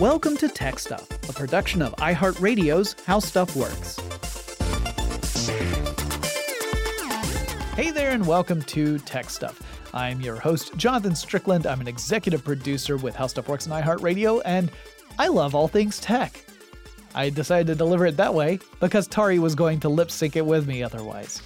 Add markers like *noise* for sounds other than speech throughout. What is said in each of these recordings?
Welcome to Tech Stuff, a production of iHeartRadio's How Stuff Works. Hey there, and welcome to Tech Stuff. I'm your host, Jonathan Strickland. I'm an executive producer with How Stuff Works and iHeartRadio, and I love all things tech. I decided to deliver it that way because Tari was going to lip sync it with me otherwise.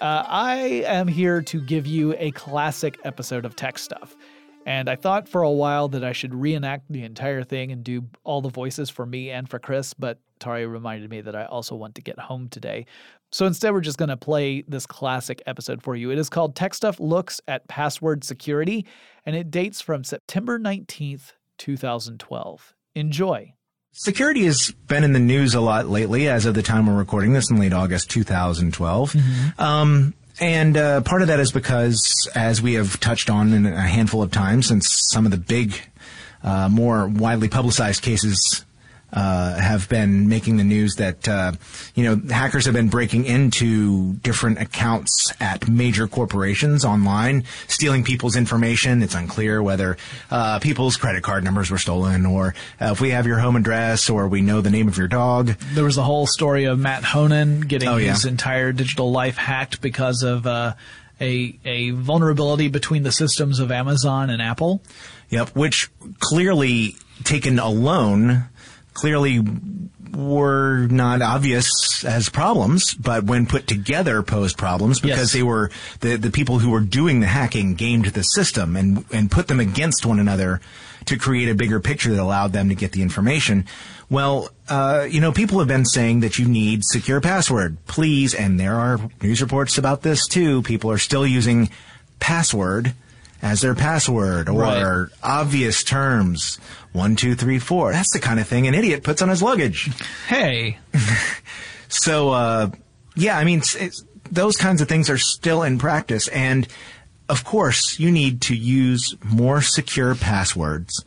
Uh, I am here to give you a classic episode of Tech Stuff. And I thought for a while that I should reenact the entire thing and do all the voices for me and for Chris, but Tari reminded me that I also want to get home today. So instead, we're just going to play this classic episode for you. It is called Tech Stuff Looks at Password Security, and it dates from September 19th, 2012. Enjoy. Security has been in the news a lot lately, as of the time we're recording this in late August 2012. Mm-hmm. Um, and uh, part of that is because, as we have touched on in a handful of times, since some of the big, uh, more widely publicized cases uh, have been making the news that uh, you know hackers have been breaking into different accounts at major corporations online, stealing people's information. It's unclear whether uh, people's credit card numbers were stolen, or uh, if we have your home address, or we know the name of your dog. There was a whole story of Matt Honan getting oh, yeah. his entire digital life hacked because of uh, a a vulnerability between the systems of Amazon and Apple. Yep, which clearly taken alone clearly were not obvious as problems, but when put together posed problems because yes. they were the, the people who were doing the hacking gamed the system and, and put them against one another to create a bigger picture that allowed them to get the information. Well, uh, you know, people have been saying that you need secure password, please, and there are news reports about this too. People are still using password as their password or right. obvious terms. One, two, three, four. That's the kind of thing an idiot puts on his luggage. Hey. *laughs* so, uh, yeah, I mean, it's, it's, those kinds of things are still in practice. And of course, you need to use more secure passwords,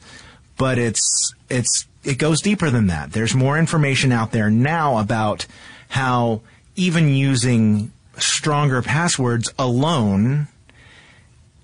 but it's, it's, it goes deeper than that. There's more information out there now about how even using stronger passwords alone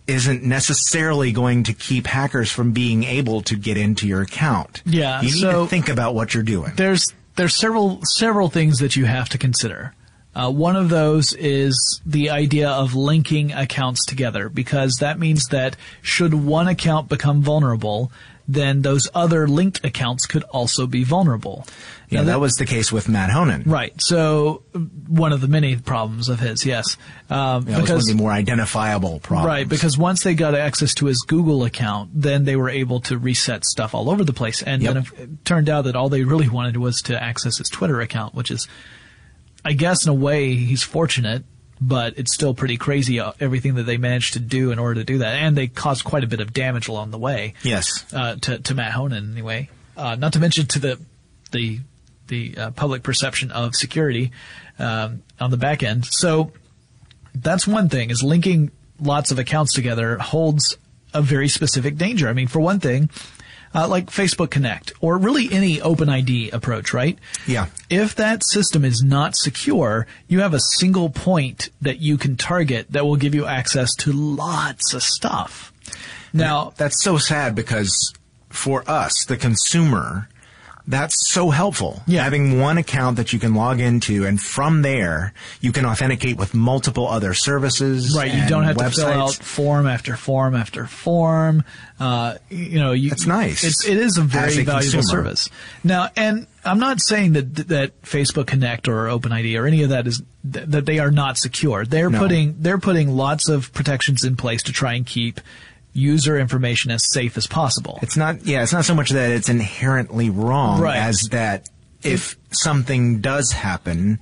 isn't necessarily going to keep hackers from being able to get into your account. Yeah, you need so to think about what you're doing. There's there's several several things that you have to consider. Uh, one of those is the idea of linking accounts together because that means that should one account become vulnerable, then those other linked accounts could also be vulnerable. Yeah, that, that, was the case with Matt Honan. Right. So one of the many problems of his, yes. Um, yeah, because, was one of the more identifiable problems. Right, because once they got access to his Google account, then they were able to reset stuff all over the place. And yep. then it turned out that all they really wanted was to access his Twitter account, which is, I guess in a way, he's fortunate but it's still pretty crazy uh, everything that they managed to do in order to do that, and they caused quite a bit of damage along the way. Yes, uh, to to Matt Honan anyway. Uh, not to mention to the the the uh, public perception of security um, on the back end. So that's one thing: is linking lots of accounts together holds a very specific danger. I mean, for one thing, uh, like Facebook Connect or really any open ID approach, right? Yeah. If that system is not secure, you have a single point that you can target that will give you access to lots of stuff. Now, that's so sad because for us, the consumer, that's so helpful. Yeah. Having one account that you can log into and from there you can authenticate with multiple other services. Right. You don't have websites. to fill out form after form after form. Uh, you know, you, That's nice. It's, it is a very a valuable consumer. service. Now, and I'm not saying that, that Facebook Connect or OpenID or any of that is, that they are not secure. They're no. putting, they're putting lots of protections in place to try and keep user information as safe as possible. It's not, yeah, it's not so much that it's inherently wrong right. as that if something does happen,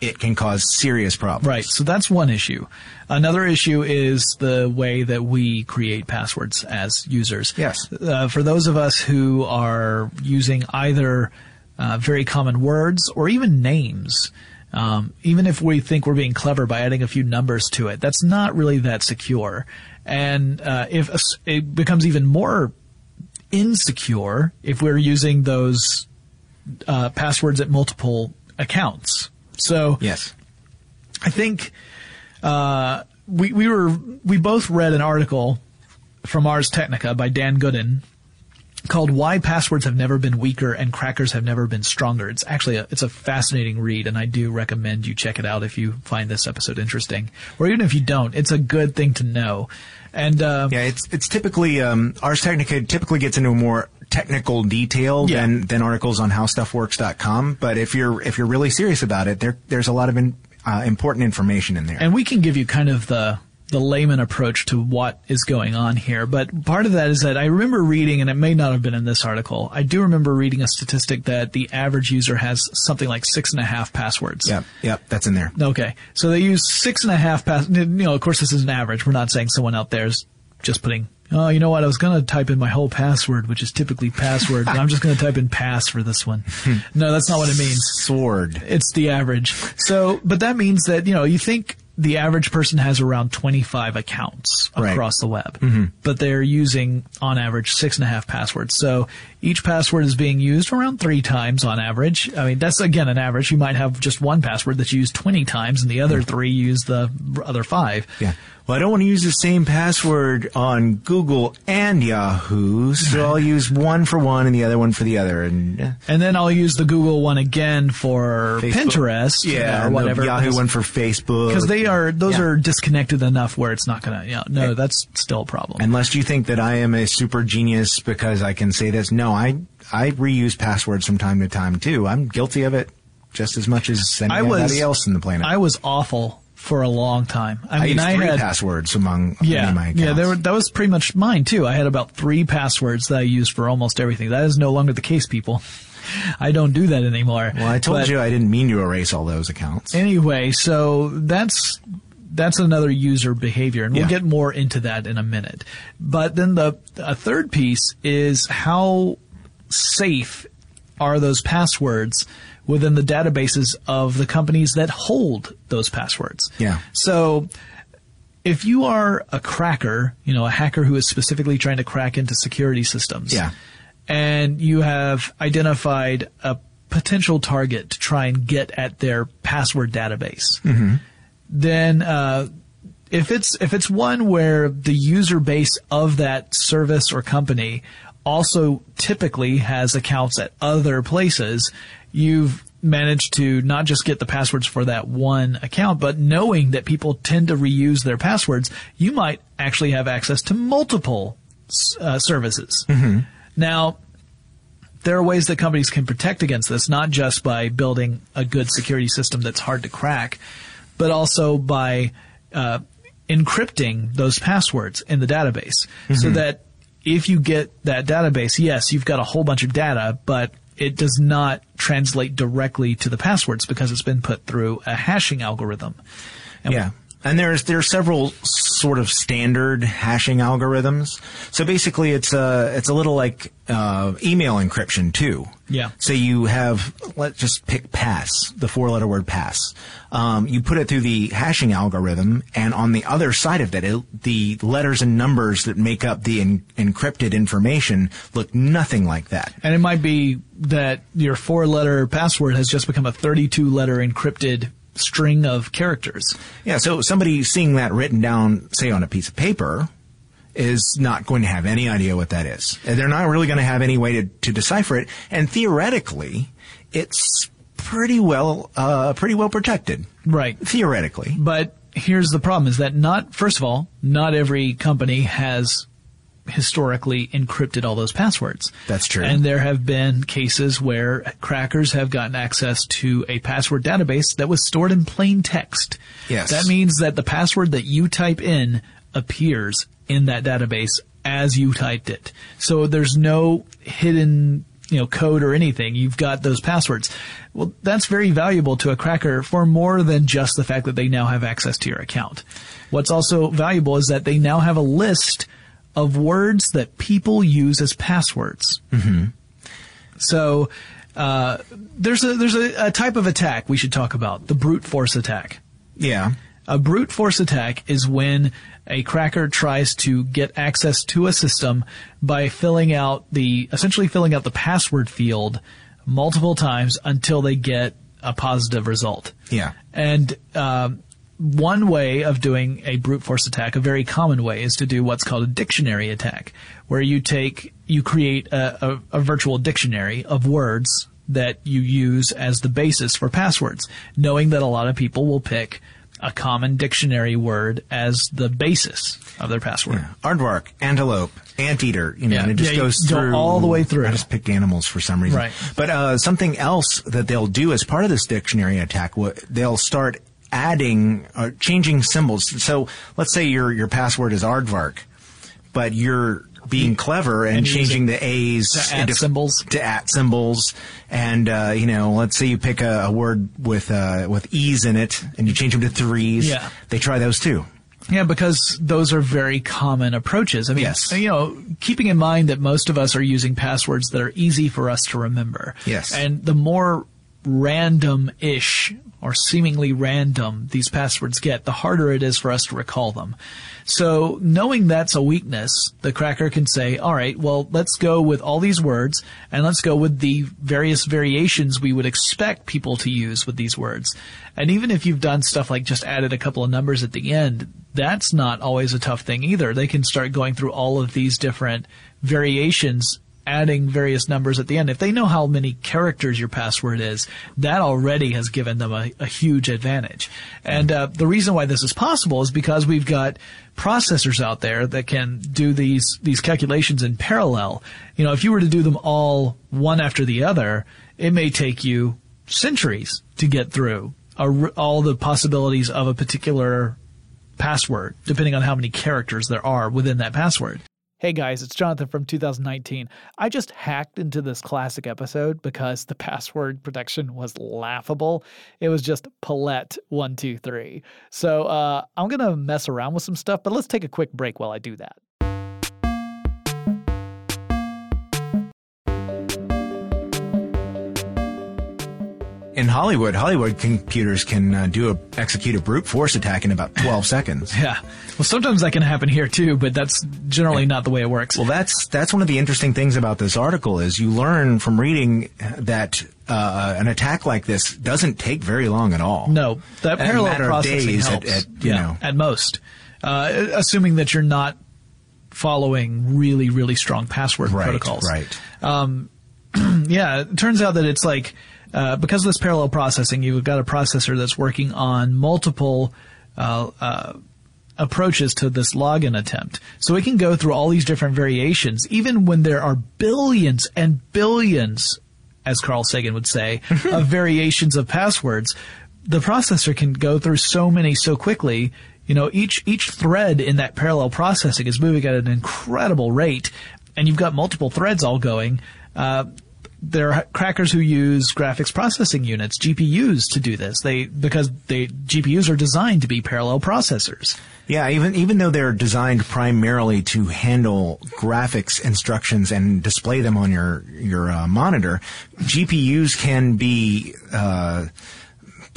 it can cause serious problems. Right. So that's one issue. Another issue is the way that we create passwords as users. Yes. Uh, for those of us who are using either uh, very common words or even names, um, even if we think we're being clever by adding a few numbers to it, that's not really that secure. And uh, if it becomes even more insecure if we're using those uh, passwords at multiple accounts. So yes, I think uh, we we were we both read an article from Ars Technica by Dan Goodin called "Why Passwords Have Never Been Weaker and Crackers Have Never Been Stronger." It's actually a, it's a fascinating read, and I do recommend you check it out if you find this episode interesting, or even if you don't. It's a good thing to know. And uh, yeah, it's it's typically um, Ars Technica typically gets into more technical detail yeah. than than articles on howstuffworks.com. But if you're if you're really serious about it, there there's a lot of in, uh, important information in there. And we can give you kind of the the layman approach to what is going on here. But part of that is that I remember reading, and it may not have been in this article, I do remember reading a statistic that the average user has something like six and a half passwords. Yep, yep, that's in there. Okay. So they use six and a half pass, you know, of course this is an average. We're not saying someone out there is just putting Oh, you know what? I was going to type in my whole password, which is typically password, and I'm just going to type in pass for this one. *laughs* no, that's not what it means. Sword. It's the average. So, but that means that, you know, you think the average person has around 25 accounts across the web, mm-hmm. but they're using on average six and a half passwords. So each password is being used around three times on average. I mean, that's again an average. You might have just one password that's used 20 times and the other three use the other five. Yeah well, I don't want to use the same password on Google and Yahoo, so I'll use one for one and the other one for the other, and uh, and then I'll use the Google one again for Facebook. Pinterest, yeah, or whatever. Yahoo one for Facebook, because they are those yeah. are disconnected enough where it's not gonna, you know, no, that's still a problem. Unless you think that I am a super genius because I can say this, no, I I reuse passwords from time to time too. I'm guilty of it just as much as anybody was, else in the planet. I was awful for a long time. I, I mean, I had passwords among yeah, my accounts. Yeah, were, that was pretty much mine too. I had about three passwords that I used for almost everything. That is no longer the case, people. *laughs* I don't do that anymore. Well, I told but, you I didn't mean to erase all those accounts. Anyway, so that's that's another user behavior, and we'll yeah. get more into that in a minute. But then the a third piece is how safe are those passwords within the databases of the companies that hold those passwords. Yeah. So if you are a cracker, you know, a hacker who is specifically trying to crack into security systems. Yeah. And you have identified a potential target to try and get at their password database. Mm-hmm. Then, uh, if it's if it's one where the user base of that service or company also typically has accounts at other places, you've managed to not just get the passwords for that one account, but knowing that people tend to reuse their passwords, you might actually have access to multiple uh, services. Mm-hmm. Now, there are ways that companies can protect against this, not just by building a good security system that's hard to crack, but also by uh, encrypting those passwords in the database mm-hmm. so that if you get that database, yes, you've got a whole bunch of data, but it does not translate directly to the passwords because it's been put through a hashing algorithm. And yeah. And there's there are several sort of standard hashing algorithms. So basically, it's a it's a little like uh, email encryption too. Yeah. So you have let's just pick pass the four letter word pass. Um, you put it through the hashing algorithm, and on the other side of that, it, the letters and numbers that make up the en- encrypted information look nothing like that. And it might be that your four letter password has just become a 32 letter encrypted string of characters. Yeah, so somebody seeing that written down, say on a piece of paper, is not going to have any idea what that is. They're not really going to have any way to, to decipher it. And theoretically, it's pretty well, uh, pretty well protected. Right. Theoretically. But here's the problem is that not, first of all, not every company has historically encrypted all those passwords. That's true. And there have been cases where crackers have gotten access to a password database that was stored in plain text. Yes. That means that the password that you type in appears in that database as you typed it. So there's no hidden you know, code or anything. You've got those passwords. Well, that's very valuable to a cracker for more than just the fact that they now have access to your account. What's also valuable is that they now have a list of words that people use as passwords. Mm-hmm. So uh, there's a there's a, a type of attack we should talk about: the brute force attack. Yeah. A brute force attack is when a cracker tries to get access to a system by filling out the essentially filling out the password field multiple times until they get a positive result. Yeah. And um, one way of doing a brute force attack, a very common way, is to do what's called a dictionary attack, where you take, you create a, a, a virtual dictionary of words that you use as the basis for passwords, knowing that a lot of people will pick a common dictionary word as the basis of their password. Yeah. Aardvark, antelope, anteater, you know, Yeah. and it just Yeah, goes through all the way through. I just picked animals for some reason. Right. But uh, something else that they'll do as part of this dictionary attack, they'll start adding, uh, changing symbols. So let's say your your password is aardvark, but you're being clever and, And changing the A's to into- symbols. to at symbols, and uh, you know, let's say you pick a, a word with uh, with e's in it, and you change them to threes. Yeah. they try those too. Yeah, because those are very common approaches. I mean, Yes. you know, keeping in mind that most of us are using passwords that are easy for us to remember. Yes. And the more random-ish or seemingly random these passwords get, the harder it is for us to recall them. So knowing that's a weakness, the cracker can say, all right, well, let's go with all these words and let's go with the various variations we would expect people to use with these words. And even if you've done stuff like just added a couple of numbers at the end, that's not always a tough thing either. They can start going through all of these different variations adding various numbers at the end. If they know how many characters your password is, that already has given them a, a huge advantage. And uh, the reason why this is possible is because we've got processors out there that can do these these calculations in parallel. You know, if you were to do them all one after the other, it may take you centuries to get through a, all the possibilities of a particular password, depending on how many characters there are within that password. Hey guys, it's Jonathan from 2019. I just hacked into this classic episode because the *laughs* password protection was laughable. It was just Paulette123. So uh, I'm going to mess around with some stuff, but let's take a quick break while I do that. In Hollywood, Hollywood computers can uh, do a execute a brute force attack in about 12 *laughs* seconds. Yeah. Well, sometimes that can happen here too, but that's generally not the way it works. Well, that's that's one of the interesting things about this article is you learn from reading that uh, an attack like this doesn't take very long at all. No, that parallel processing helps. at- at, you yeah, know. at most, uh, assuming that you're not following really, really strong password Right, protocols. right. *clears throat* Yeah, it turns out that it's like uh, because of this parallel processing, you've got a processor that's working on multiple. Uh, uh, approaches to this login attempt. So it can go through all these different variations, even when there are billions and billions, as Carl Sagan would say, *laughs* of variations of passwords. The processor can go through so many so quickly. You know, each, each thread in that parallel processing is moving at an incredible rate, and you've got multiple threads all going. Uh, there are crackers who use graphics processing units, GPUs, to do this. They because they GPUs are designed to be parallel processors. Yeah, even even though they're designed primarily to handle graphics instructions and display them on your your uh, monitor, GPUs can be uh,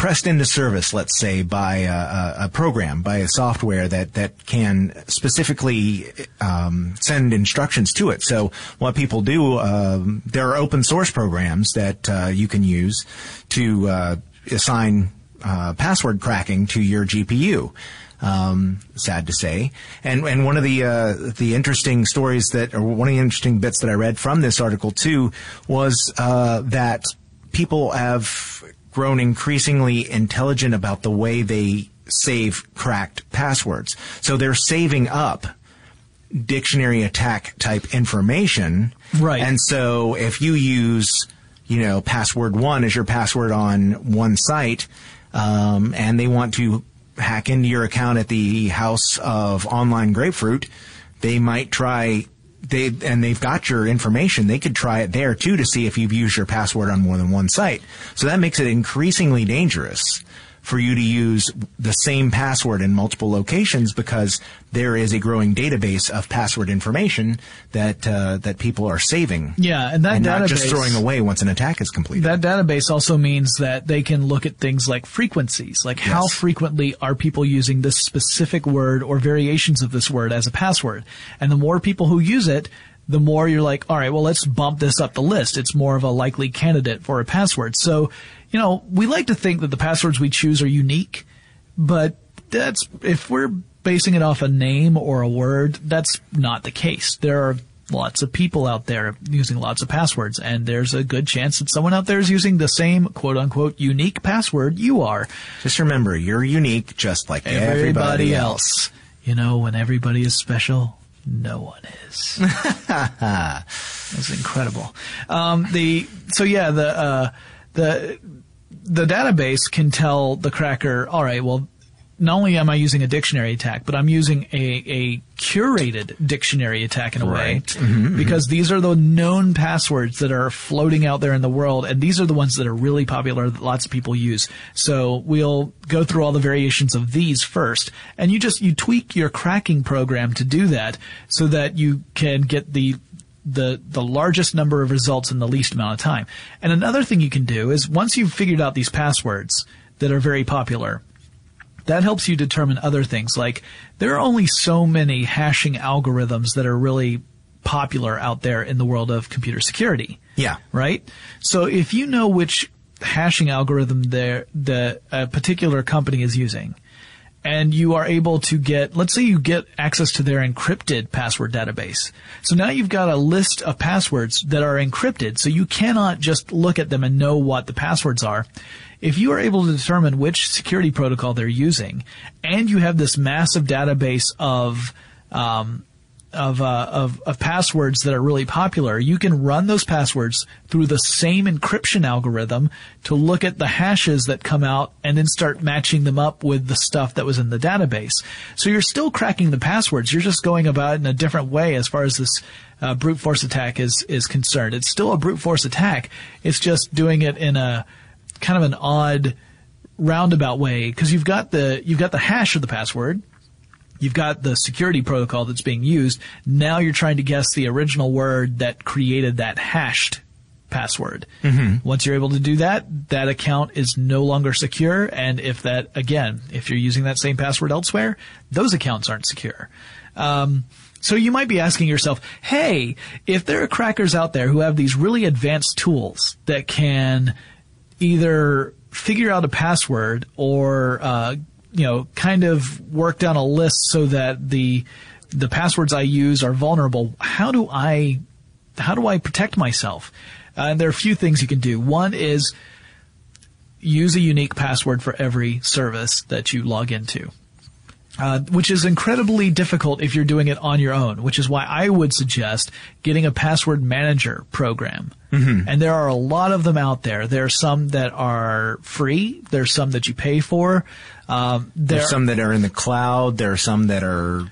pressed into service, let's say, by a, a, program, by a software that that can specifically um, send instructions to it. So what people do, um, there are open source programs that uh, you can use to uh, assign uh, password cracking to your GPU. Um, sad to say, and and one of the uh, the interesting stories that, or one of the interesting bits that I read from this article too, was uh, that people have grown increasingly intelligent about the way they save cracked passwords. So they're saving up dictionary attack type information. Right. And so if you use, you know, password one as your password on one site, um, and they want to hack into your account at the House of Online Grapefruit, they might try they and they've got your information. They could try it there too to see if you've used your password on more than one site. So that makes it increasingly dangerous for you to use the same password in multiple locations because there is a growing database of password information that uh, that people are saving. Yeah, and that and not just throwing away once an attack is completed. That database also means that they can look at things like frequencies, like how frequently are people using this specific word or variations of this word as a password. And the more people who use it, the more you're like, all right, well, let's bump this up the list. It's more of a likely candidate for a password. So, you know, we like to think that the passwords we choose are unique, but that's if we're basing it off a name or a word, that's not the case. There are lots of people out there using lots of passwords, and there's a good chance that someone out there is using the same quote unquote unique password you are. Just remember, you're unique just like everybody, everybody else. else. You know, when everybody is special, no one is. *laughs* That's incredible. Um, the so yeah the uh, the the database can tell the cracker, all right, well, not only am I using a dictionary attack, but I'm using a, a curated dictionary attack in a right. way mm-hmm, mm-hmm. because mm-hmm. these are the known passwords that are floating out there in the world, and these are the ones that are really popular that lots of people use. So we'll go through all the variations of these first, and you just you tweak your cracking program to do that so that you can get the the the largest number of results in the least amount of time. And another thing you can do is once you've figured out these passwords that are very popular, that helps you determine other things. Like there are only so many hashing algorithms that are really popular out there in the world of computer security. Yeah. Right? So if you know which hashing algorithm there the a particular company is using, and you are able to get, let's say you get access to their encrypted password database. So now you've got a list of passwords that are encrypted, so you cannot just look at them and know what the passwords are if you are able to determine which security protocol they're using, and you have this massive database of um, of, uh, of, of passwords that are really popular, you can run those passwords through the same encryption algorithm to look at the hashes that come out and then start matching them up with the stuff that was in the database. So you're still cracking the passwords. You're just going about it in a different way as far as this uh, brute force attack is is concerned. It's still a brute force attack. It's just doing it in a kind of an odd roundabout way because you've got the you've got the hash of the password you've got the security protocol that's being used. Now you're trying to guess the original word that created that hashed password. Mm-hmm. once you're able to do that that account is no longer secure. And if that again if you're using that same password elsewhere those accounts aren't secure. Um, so you might be asking yourself, hey, if there are crackers out there who have these really advanced tools that can either figure out a password or uh, you know kind of work down a list so that the the passwords I use are vulnerable. How do I how do I protect myself? Uh, and there are a few things you can do. One is use a unique password for every service that you log into. Uh, which is incredibly difficult if you're doing it on your own, which is why I would suggest getting a password manager program. Mm-hmm. And there are a lot of them out there. There are some that are free. There's some that you pay for. Um, there There's some that are in the cloud. There are some that are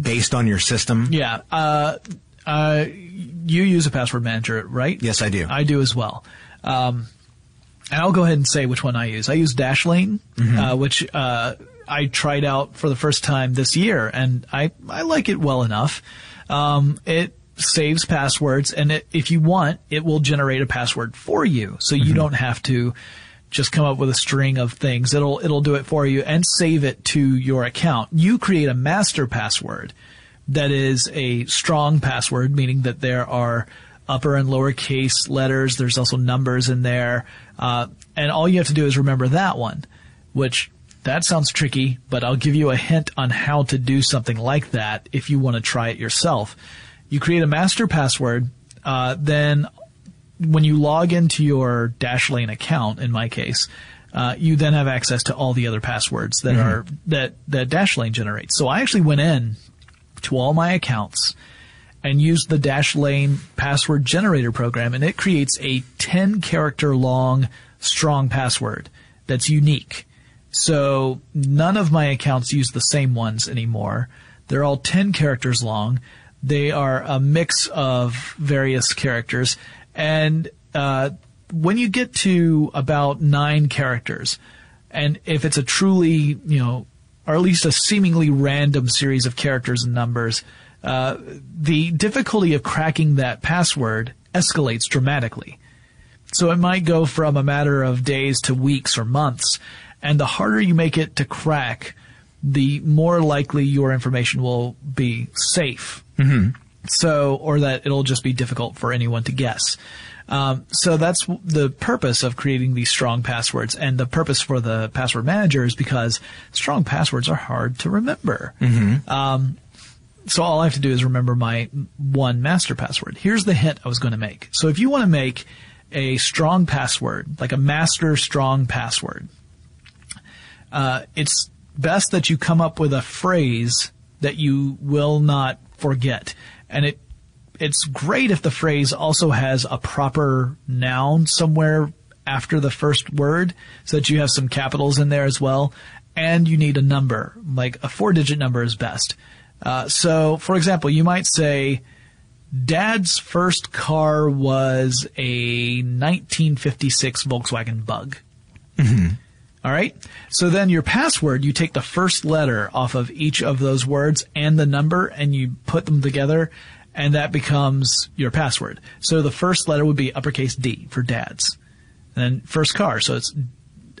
based on your system. Yeah. Uh, uh, you use a password manager, right? Yes, I do. I do as well. Um, and I'll go ahead and say which one I use. I use Dashlane, mm-hmm. uh, which uh, I tried out for the first time this year, and I I like it well enough. Um, it saves passwords, and it, if you want, it will generate a password for you, so you mm-hmm. don't have to just come up with a string of things. It'll it'll do it for you and save it to your account. You create a master password that is a strong password, meaning that there are upper and lowercase letters. There's also numbers in there, uh, and all you have to do is remember that one, which that sounds tricky, but I'll give you a hint on how to do something like that if you want to try it yourself. You create a master password, uh, then when you log into your Dashlane account, in my case, uh, you then have access to all the other passwords that mm-hmm. are that that Dashlane generates. So I actually went in to all my accounts and used the Dashlane password generator program, and it creates a 10 character long strong password that's unique. So none of my accounts use the same ones anymore. They're all 10 characters long. They are a mix of various characters. And uh, when you get to about nine characters, and if it's a truly, you know, or at least a seemingly random series of characters and numbers, uh, the difficulty of cracking that password escalates dramatically. So it might go from a matter of days to weeks or months and the harder you make it to crack, the more likely your information will be safe. Mm-hmm. So, or that it'll just be difficult for anyone to guess. Um, so that's the purpose of creating these strong passwords, and the purpose for the password manager is because strong passwords are hard to remember. Mm-hmm. Um, so all I have to do is remember my one master password. Here's the hint I was going to make. So if you want to make a strong password, like a master strong password, uh, it's best that you come up with a phrase that you will not forget. And it it's great if the phrase also has a proper noun somewhere after the first word so that you have some capitals in there as well. And you need a number, like a four digit number is best. Uh, so, for example, you might say, Dad's first car was a 1956 Volkswagen Bug. Mm-hmm. All right. So then your password, you take the first letter off of each of those words and the number and you put them together and that becomes your password. So the first letter would be uppercase D for dads. And then first car. So it's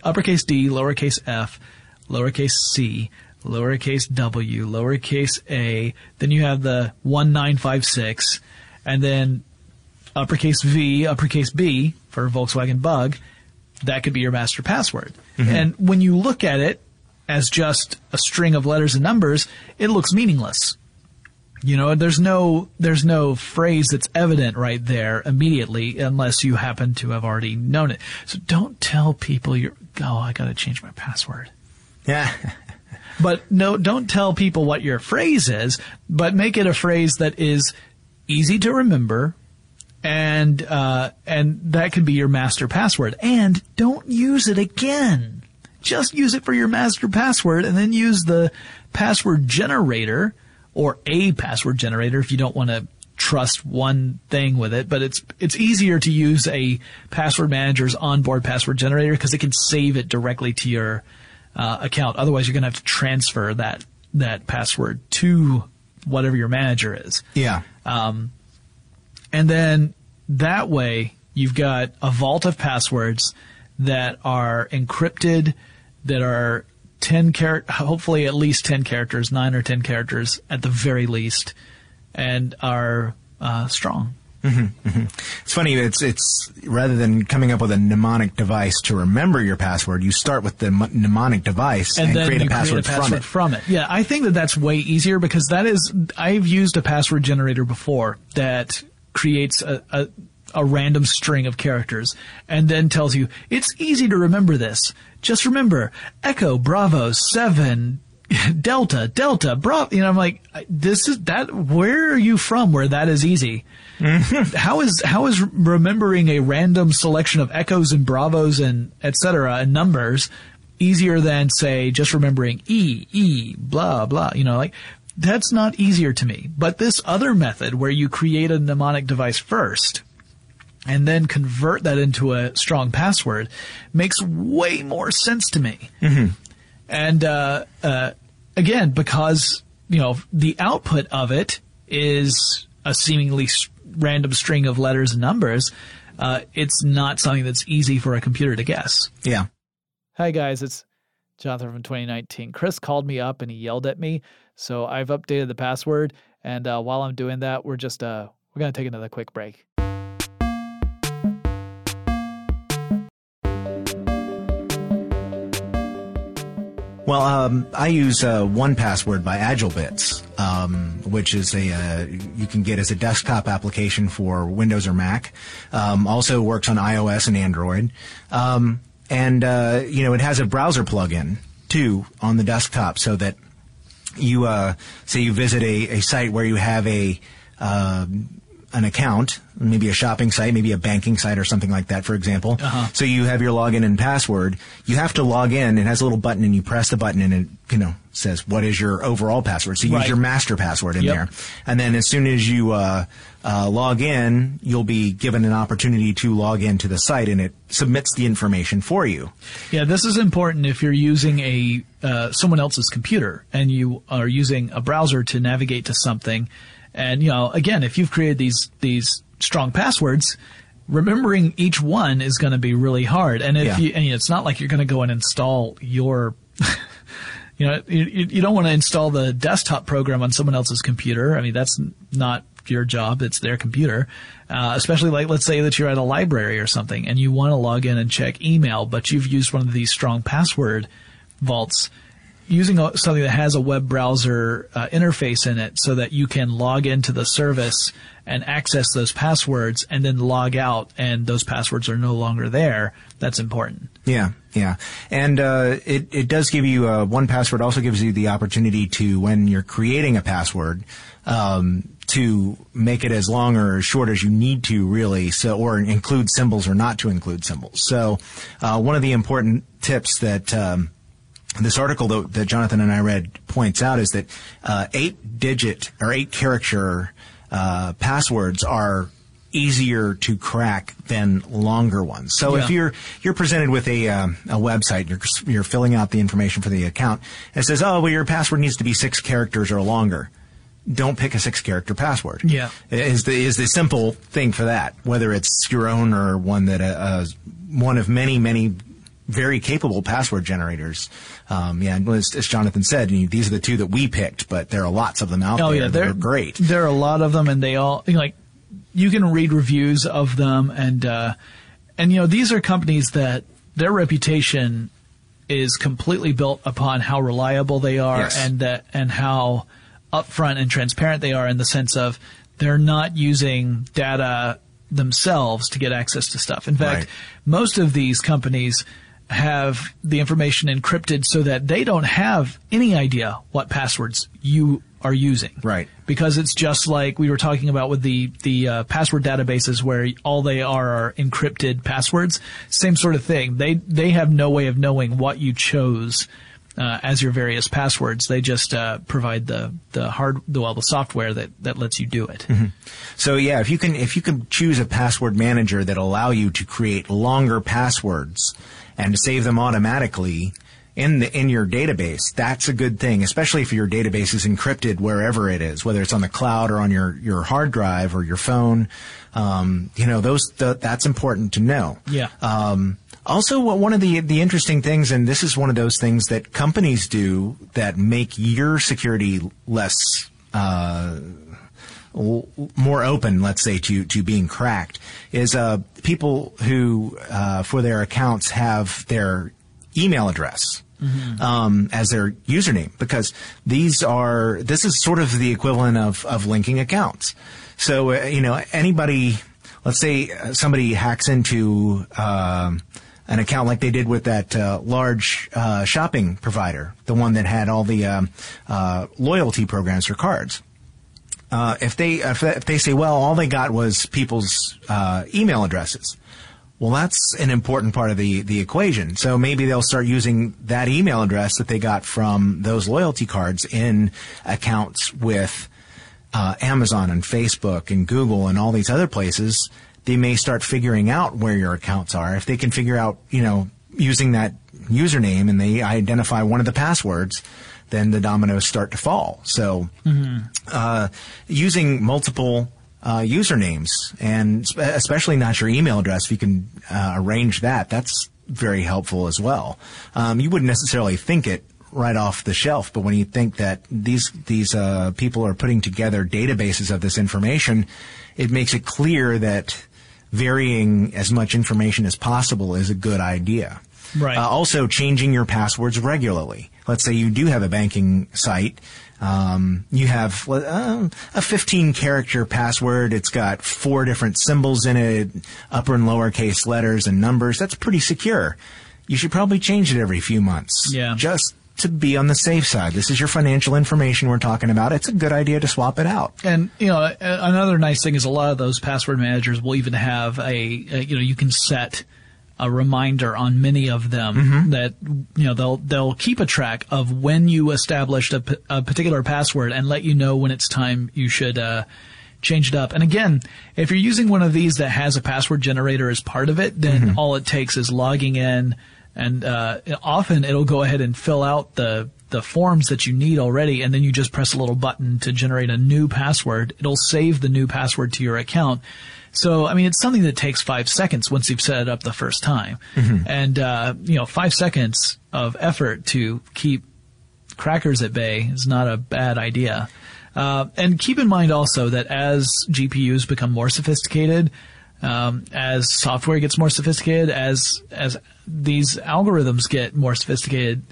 uppercase D, lowercase f, lowercase c, lowercase w, lowercase a. Then you have the 1956 and then uppercase V, uppercase B for Volkswagen Bug. That could be your master password. Mm-hmm. And when you look at it as just a string of letters and numbers, it looks meaningless. You know, there's no there's no phrase that's evident right there immediately unless you happen to have already known it. So don't tell people you're oh, I got to change my password. Yeah. *laughs* but no, don't tell people what your phrase is, but make it a phrase that is easy to remember and uh, and that can be your master password. And don't use it again. Just use it for your master password and then use the password generator or a password generator if you don't want to trust one thing with it, but it's it's easier to use a password manager's onboard password generator because it can save it directly to your uh, account. Otherwise, you're going to have to transfer that that password to whatever your manager is. Yeah. Um, and then that way you've got a vault of passwords that are encrypted, that are 10 char- hopefully at least 10 characters, 9 or 10 characters at the very least, and are uh, strong. Mm-hmm, mm-hmm. It's funny. It's it's rather than coming up with a mnemonic device to remember your password, you start with the mnemonic device and, and create, a password, create, a password, from, it. from it. Yeah, I think that that's way easier because that is I've used a password generator before that creates a, a a random string of characters and then tells you it's easy to remember this. Just remember Echo Bravo 7 *laughs* Delta Delta Bravo. You know, I'm like, this is that. Where are you from? Where that is easy? *laughs* how is how is remembering a random selection of echoes and bravos and etc. and numbers easier than say just remembering E E blah blah? You know, like that's not easier to me. But this other method where you create a mnemonic device first and then convert that into a strong password makes way more sense to me. Mm-hmm. And uh, uh, again, because you know the output of it is a seemingly random string of letters and numbers, uh, it's not something that's easy for a computer to guess. Yeah. Hi guys, it's Jonathan from 2019. Chris called me up and he yelled at me, so I've updated the password. And uh, while I'm doing that, we're just uh, we're gonna take another quick break. Well, um, I use uh, 1Password by AgileBits, um, which is a uh, you can get as a desktop application for Windows or Mac. Um, also works on iOS and Android, um, and uh, you know it has a browser plugin too on the desktop, so that you uh, say you visit a, a site where you have a um, an account, maybe a shopping site, maybe a banking site or something like that, for example. Uh-huh. So you have your login and password. You have to log in. It has a little button and you press the button and it, you know, says what is your overall password. So you right. use your master password in yep. there. And then as soon as you, uh, uh, log in, you'll be given an opportunity to log into the site and it submits the information for you. Yeah, this is important if you're using a, uh, someone else's computer and you are using a browser to navigate to something and you know, again, if you've created these these strong passwords, remembering each one is going to be really hard. And if yeah. you, and it's not like you're going to go and install your, *laughs* you know, you, you don't want to install the desktop program on someone else's computer. I mean, that's not your job. It's their computer. Uh, especially like, let's say that you're at a library or something and you want to log in and check email, but you've used one of these strong password vaults using something that has a web browser uh, interface in it so that you can log into the service and access those passwords and then log out and those passwords are no longer there. That's important. Yeah, yeah. And uh, it, it does give you, uh, 1Password also gives you the opportunity to, when you're creating a password, um, to make it as long or as short as you need to really so or include symbols or not to include symbols so uh, one of the important tips that um, this article that, that, Jonathan and I read points out is that uh, eight digit or eight character uh, passwords are easier to crack than longer ones. So yeah. if you're you're presented with a um, a website, you're you're filling out the information for the account, and it says, "Oh, well, your password needs to be six characters or longer." Don't pick a six character password. Yeah, is the is the simple thing for that. Whether it's your own or one that uh, one of many many very capable password generators. Um, yeah, as, as, Jonathan said, these are the two that we picked, but there are lots of them out oh, there. Yeah, they're great. There are a lot of them, and they all you like you can read reviews of them, and uh, and you know these are companies that their reputation is completely built upon how reliable they are, yes. and that and how upfront and transparent they are in the sense of they're not using data themselves to get access to stuff. In fact, right. most of these companies have the information encrypted so that they don't have any idea what passwords you are using. Right. Because it's just like we were talking about with the the uh, password databases where all they are are encrypted passwords. Same sort of thing. They they have no way of knowing what you chose uh, as your various passwords. They just uh, provide the the hard the well the software that that lets you do it. Mm-hmm. So yeah, if you can if you can choose a password manager that allow you to create longer passwords and to save them automatically in the in your database, that's a good thing, especially if your database is encrypted wherever it is, whether it's on the cloud or on your, your hard drive or your phone. Um, you know, those that's important to know. Yeah. Um, also, one of the the interesting things, and this is one of those things that companies do that make your security less. Uh, more open, let's say, to, to being cracked, is uh, people who, uh, for their accounts, have their email address. Mm-hmm. Um, as their username because these are this is sort of the equivalent of of linking accounts. So uh, you know anybody, let's say uh, somebody hacks into uh, an account like they did with that uh, large uh, shopping provider, the one that had all the um, uh, loyalty programs for cards uh, if they if they say, well, all they got was people's uh, email addresses, well, that's an important part of the the equation. So maybe they'll start using that email address that they got from those loyalty cards in accounts with uh, Amazon and Facebook and Google and all these other places. They may start figuring out where your accounts are. If they can figure out, you know, using that username and they identify one of the passwords, then the dominoes start to fall. So, mm-hmm. uh, using multiple uh, usernames and especially not your email address, if you can uh, arrange that, that's very helpful as well. Um, you wouldn't necessarily think it right off the shelf, but when you think that these these uh, people are putting together databases of this information, it makes it clear that varying as much information as possible is a good idea. Right. Uh, also, changing your passwords regularly. Let's say you do have a banking site. Um, you have uh, a 15 character password. It's got four different symbols in it, upper and lowercase letters and numbers. That's pretty secure. You should probably change it every few months. Yeah. Just to be on the safe side. This is your financial information we're talking about. It's a good idea to swap it out. And you know, another nice thing is a lot of those password managers will even have a, a you know, you can set a reminder on many of them mm-hmm. that you know they'll they'll keep a track of when you established a, a particular password and let you know when it's time you should uh, change it up. And again, if you're using one of these that has a password generator as part of it, then mm-hmm. all it takes is logging in, and uh, often it'll go ahead and fill out the the forms that you need already, and then you just press a little button to generate a new password. It'll save the new password to your account so, I mean, it's something that takes five seconds once you've set it up the first time. Mm-hmm. And, uh, you know, five seconds of effort to keep crackers at bay is not a bad idea. Uh, and keep in mind also that as GPUs become more sophisticated, um, as software gets more sophisticated, as as these algorithms get more sophisticated,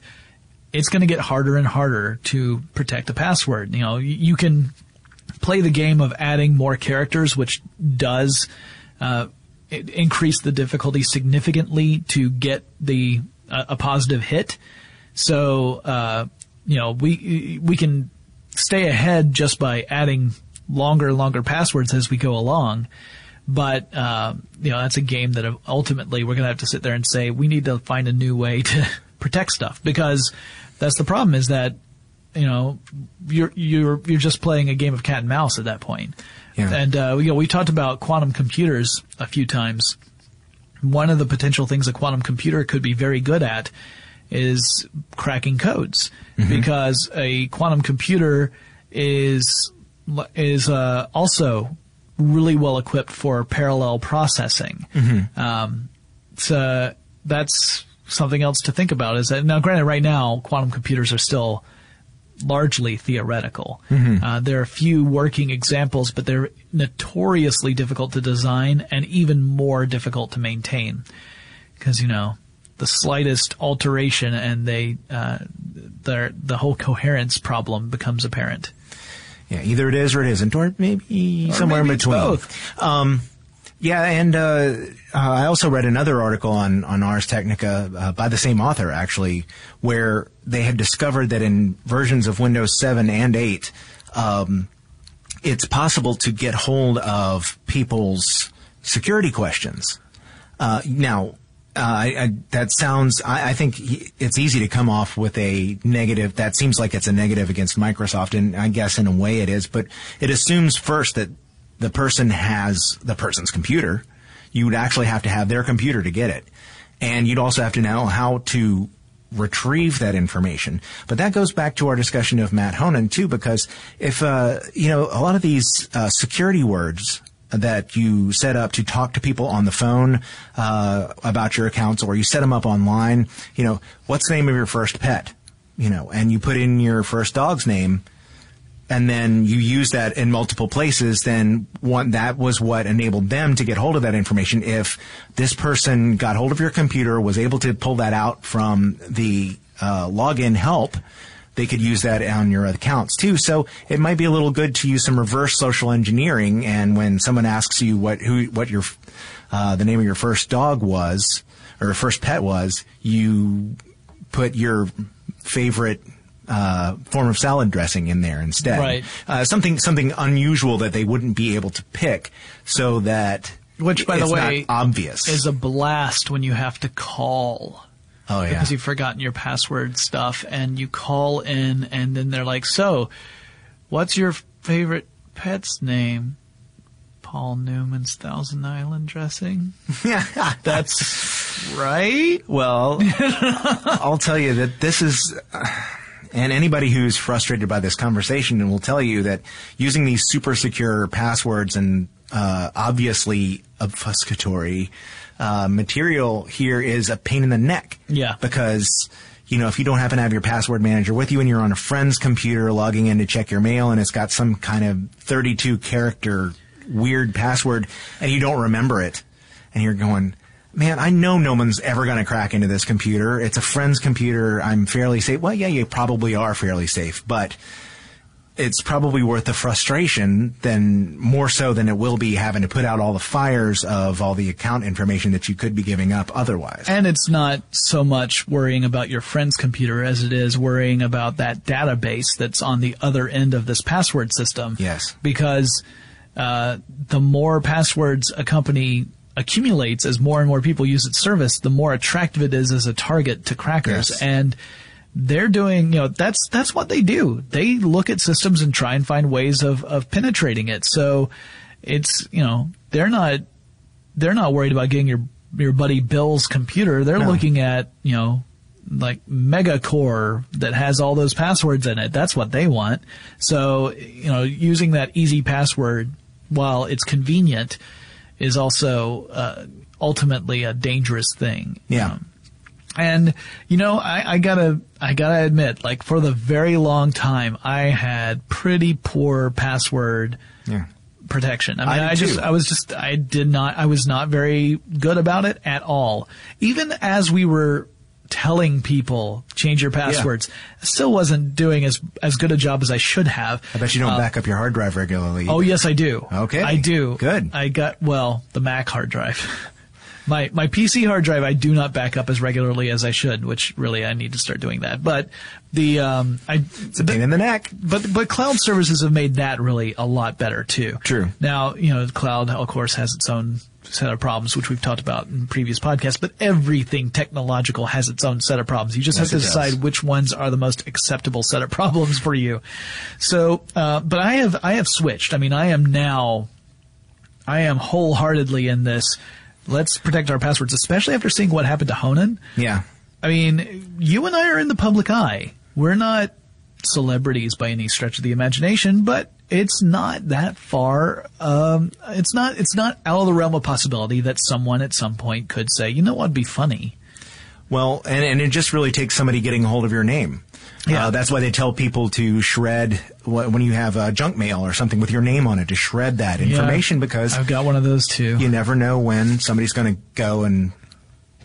it's going to get harder and harder to protect a password. You know, you, you can play the game of adding more characters, which does uh, increase the difficulty significantly to get the uh, a positive hit. So uh, you know we we can stay ahead just by adding longer and longer passwords as we go along. But uh, you know that's a game that ultimately we're going to have to sit there and say we need to find a new way *laughs* to protect stuff because that's the problem is that you know you're you're you're just playing a game of cat and mouse at that point. Yeah. And uh, you know we talked about quantum computers a few times. One of the potential things a quantum computer could be very good at is cracking codes mm-hmm. because a quantum computer is is uh, also really well equipped for parallel processing. Mm-hmm. Um, so that's something else to think about. Is that now? Granted, right now quantum computers are still largely theoretical. Mm-hmm. Uh, there are a few working examples, but they're notoriously difficult to design and even more difficult to maintain because you know the slightest alteration and they uh, the the whole coherence problem becomes apparent. Yeah, either it is or it isn't, or maybe or somewhere maybe in between. both. Um, yeah, and uh, uh, I also read another article on on Ars Technica uh, by the same author, actually, where they had discovered that in versions of Windows 7 and 8, um, it's possible to get hold of people's security questions. Uh, now, uh, I, I, that sounds. I, I, think it's easy to come off with a negative. That seems like it's a negative against Microsoft, and I guess in a way it is. But it assumes first that the person has the person's computer. You would actually have to have their computer to get it, and you'd also have to know how to retrieve that information. But that goes back to our discussion of Matt Honan too, because if uh, you know a lot of these uh, security words that you set up to talk to people on the phone uh, about your accounts, or you set them up online. You know, what's the name of your first pet? You know, and you put in your first dog's name, and then you use that in multiple places. Then one that was what enabled them to get hold of that information. If this person got hold of your computer, was able to pull that out from the uh, login help they could use that on your accounts too. So it might be a little good to use some reverse social engineering. And when someone asks you what who what your uh, the name of your first dog was or first pet was, you put your favorite uh, form of salad dressing in there instead. Right. Uh, something something unusual that they wouldn't be able to pick, so that which, by the way, obvious is a blast when you have to call Oh yeah. Because you've forgotten your password stuff and you call in and then they're like, "So, what's your favorite pet's name?" Paul Newman's Thousand Island dressing. Yeah, *laughs* that's right. Well, I'll tell you that this is. Uh, and anybody who's frustrated by this conversation will tell you that using these super secure passwords and uh, obviously obfuscatory uh, material here is a pain in the neck. Yeah. Because, you know, if you don't happen to have your password manager with you and you're on a friend's computer logging in to check your mail and it's got some kind of 32 character weird password and you don't remember it and you're going, man, I know no one's ever going to crack into this computer. It's a friend's computer. I'm fairly safe. Well, yeah, you probably are fairly safe, but it's probably worth the frustration than more so than it will be having to put out all the fires of all the account information that you could be giving up otherwise. And it's not so much worrying about your friend's computer as it is worrying about that database that's on the other end of this password system. Yes. Because uh, the more passwords a company accumulates as more and more people use its service, the more attractive it is as a target to crackers. Yes. And they're doing, you know, that's, that's what they do. They look at systems and try and find ways of, of penetrating it. So it's, you know, they're not, they're not worried about getting your, your buddy Bill's computer. They're no. looking at, you know, like Megacore that has all those passwords in it. That's what they want. So, you know, using that easy password while it's convenient is also, uh, ultimately a dangerous thing. Yeah. Um, And you know, I, I, gotta, I gotta admit, like for the very long time, I had pretty poor password yeah. protection. I mean, I, I just, I was just, I did not, I was not very good about it at all. Even as we were telling people change your passwords, yeah. still wasn't doing as as good a job as I should have. I bet you don't uh, back up your hard drive regularly. Oh yes, I do. Okay, I do. Good. I got well the Mac hard drive. *laughs* my my PC hard drive I do not back up as regularly as I should, which really I need to start doing that. But the um, I it's a pain in the neck. But but cloud services have made that really a lot better too. True. Now you know cloud of course has its own set of problems, which we've talked about in previous podcasts. But everything technological has its own set of problems. You just yes, have to decide does. which ones are the most acceptable set of problems for you. So, uh, but I have I have switched. I mean, I am now. I am wholeheartedly in this let's protect our passwords, especially after seeing what happened to Honan. Yeah. I mean, you and I are in the public eye. We're not celebrities by any stretch of the imagination, but it's not that far. Um, it's not. It's not out of the realm of possibility that someone at some point could say, "You know what'd be funny." Well, and, and it just really takes somebody getting a hold of your name. Yeah. Uh, that's why they tell people to shred when you have a junk mail or something with your name on it to shred that information yeah, because I've got one of those too. You never know when somebody's going to go and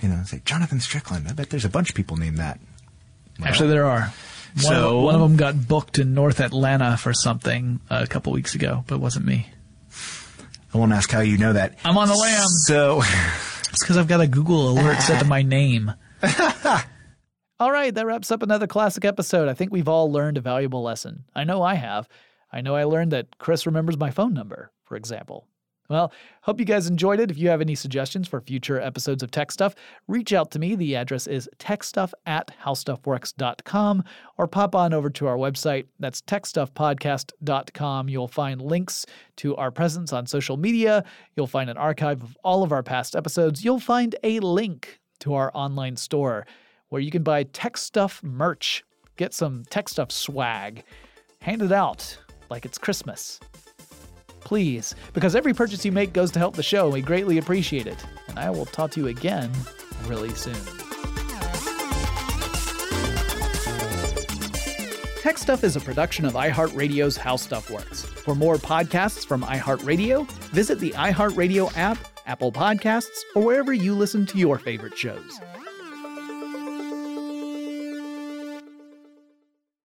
you know say Jonathan Strickland. I bet there's a bunch of people named that. Well, Actually, there are. One, so, of, one of them got booked in North Atlanta for something a couple weeks ago, but it wasn't me. I won't ask how you know that. I'm on the lam. So *laughs* it's because I've got a Google alert set to my name. *laughs* all right, that wraps up another classic episode. I think we've all learned a valuable lesson. I know I have. I know I learned that Chris remembers my phone number, for example. Well, hope you guys enjoyed it. If you have any suggestions for future episodes of Tech Stuff, reach out to me. The address is techstuff at howstuffworks.com or pop on over to our website. That's techstuffpodcast.com. You'll find links to our presence on social media. You'll find an archive of all of our past episodes. You'll find a link to our online store where you can buy tech stuff merch, get some tech stuff swag, hand it out like it's Christmas. Please, because every purchase you make goes to help the show, and we greatly appreciate it. And I will talk to you again really soon. Tech Stuff is a production of iHeartRadio's How Stuff Works. For more podcasts from iHeartRadio, visit the iHeartRadio app, Apple Podcasts, or wherever you listen to your favorite shows.